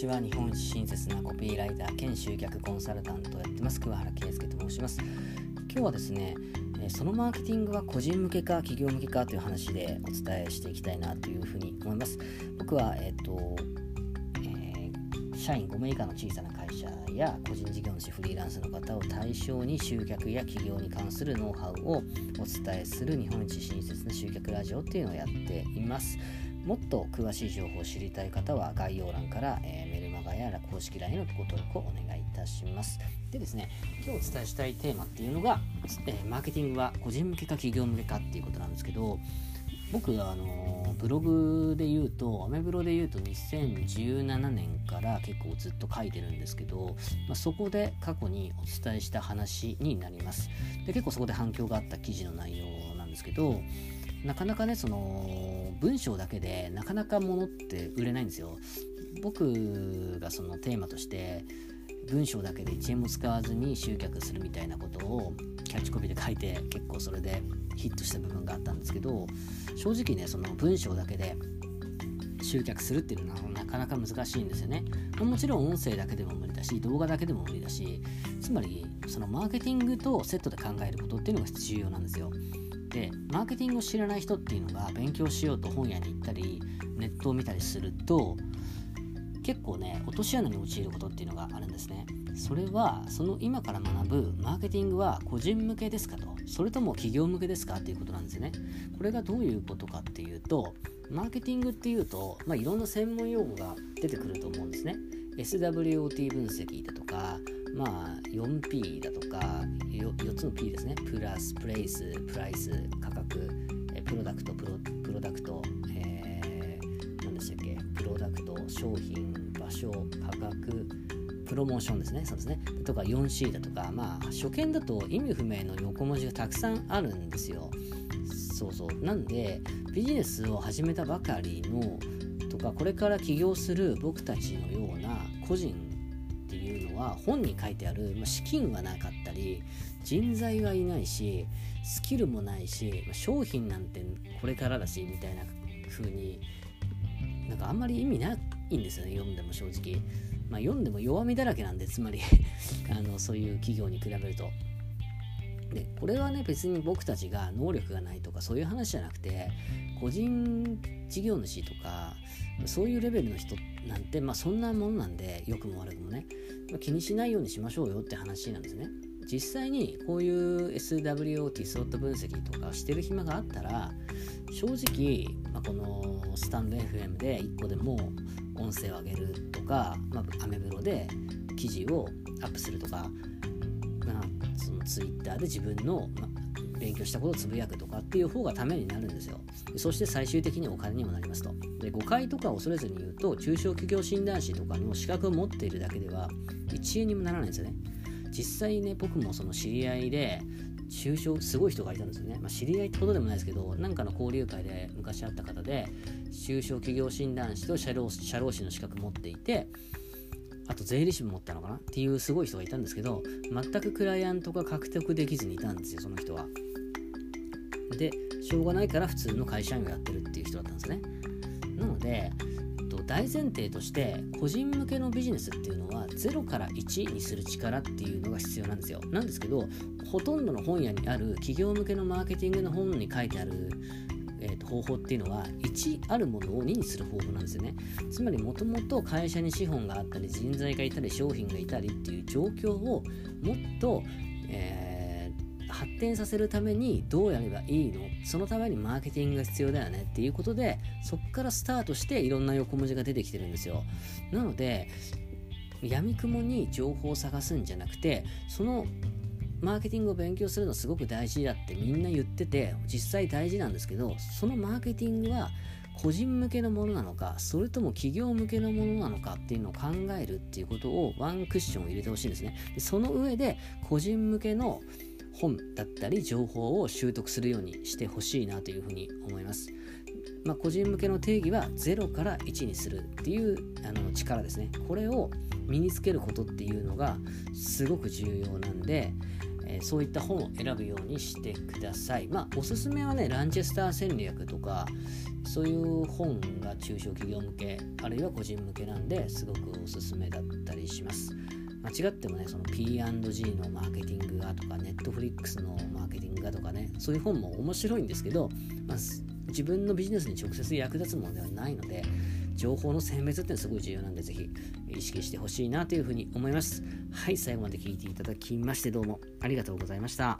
ちは日本一親切なコピーライター兼集客コンサルタントをやってます桑原圭介と申します。今日はですねそのマーケティングは個人向けか企業向けかという話でお伝えしていきたいなというふうに思います。僕は、えっ、と、えー、社員5名以下の小さな会社や個人事業主フリーランスの方を対象に集客や企業に関するノウハウをお伝えする日本一親切な集客ラジオっていうのをやっています。もっと詳しい情報を知りたい方は概要欄から、えー、メルマガや公式 LINE のご登録をお願いいたします。でですね、今日お伝えしたいテーマっていうのが、えー、マーケティングは個人向けか企業向けかっていうことなんですけど、僕があのブログで言うと、アメブロで言うと2017年から結構ずっと書いてるんですけど、まあ、そこで過去にお伝えした話になります。で結構そこで反響があった記事の内容なんですけど、なかなかねその文章だけでなかなか物って売れないんですよ。僕がそのテーマとして文章だけで1円も使わずに集客するみたいなことをキャッチコピーで書いて結構それでヒットした部分があったんですけど正直ねその文章だけで集客するっていうのはなかなか難しいんですよね。もちろん音声だけでも無理だし動画だけでも無理だしつまりそのマーケティングとセットで考えることっていうのが重要なんですよ。でマーケティングを知らない人っていうのが勉強しようと本屋に行ったりネットを見たりすると結構ね落とし穴に陥ることっていうのがあるんですね。それはその今から学ぶマーケティングは個人向けですかと。それとも企業向けですかっていうことなんですよね。これがどういうことかっていうとマーケティングっていうと、まあ、いろんな専門用語が出てくると思うんですね。SWOT 分析だとかまあ 4P だとか 4, つの P ですね。プラスプレイスプライス価格プロダクトプロプロダクト、えー、何でしたっけ？プロダクト商品場所価格プロモーションですね。そうですね。とか 4C だとかまあ初見だと意味不明の横文字がたくさんあるんですよ。そうそう。なんでビジネスを始めたばかりのとかこれから起業する僕たちのような個人ていうのは本に書いてある、ま、資金はなかったり人材はいないしスキルもないし、まあ、商品なんてこれからだしみたいな風になんかあんまり意味ないんですよね読んでも正直、まあ、読んでも弱みだらけなんでつまり。あのそういう企業に比べると。でこれはね別に僕たちが能力がないとかそういう話じゃなくて個人事業主とかそういうレベルの人なんてまあそんなもんなんで良くも悪くもね気にしないようにしましょうよって話なんですね。実際にこういう SWOT スロット分析とかしてる暇があったら正直、まあ、このスタンド FM で1個でも音声を上げるとか、まあ、アメブロで記事をアップするとか、まあ、Twitter で自分の、ま、勉強したことをつぶやくとかっていう方がためになるんですよ。そして最終的にお金にもなりますと。で誤解とか恐れずに言うと中小企業診断士とかの資格を持っているだけでは1円にもならないんですよね。実際ね僕もその知り合いで中小すごい人がいたんですよね、まあ、知り合いってことでもないですけどなんかの交流会で昔会った方で中小企業診断士と社労士の資格持っていてあと税理士も持ったのかな？っていうすごい人がいたんですけど全くクライアントが獲得できずにいたんですよその人は。でしょうがないから普通の会社員をやってるっていう人だったんですね。なので大前提として個人向けのビジネスっていうのは0から1にする力っていうのが必要なんですよ。なんですけどほとんどの本屋にある企業向けのマーケティングの本に書いてあるえーと、方法っていうのは1あるものを2にする方法なんですよね。つまりもともと会社に資本があったり人材がいたり商品がいたりっていう状況をもっと、えー、発展させるためにどうやればいいの？そのためにマーケティングが必要だよねっていうことでそこからスタートしていろんな横文字が出てきてるんですよ。なので闇雲に情報を探すんじゃなくてそのマーケティングを勉強するのすごく大事だってみんな言ってて実際大事なんですけどそのマーケティングは個人向けのものなのかそれとも企業向けのものなのかっていうのを考えるっていうことをワンクッションを入れてほしいんですね。でその上で個人向けの本だったり情報を習得するようにしてほしいなというふうに思います。まあ、個人向けの定義は0から1にするっていうあの力ですね。これを身につけることっていうのがすごく重要なんで、えそういった本を選ぶようにしてください。まあ、おすすめはね、ランチェスター戦略とか、そういう本が中小企業向けあるいは個人向けなんですごくおすすめだったりします間違ってもねその P&G のマーケティングがとか Netflix のマーケティングがとかねそういう本も面白いんですけど、まあ、自分のビジネスに直接役立つものではないので情報の選別ってのはすごい重要なんでぜひ意識してほしいなというふうに思います。はい最後まで聞いていただきましてどうもありがとうございました。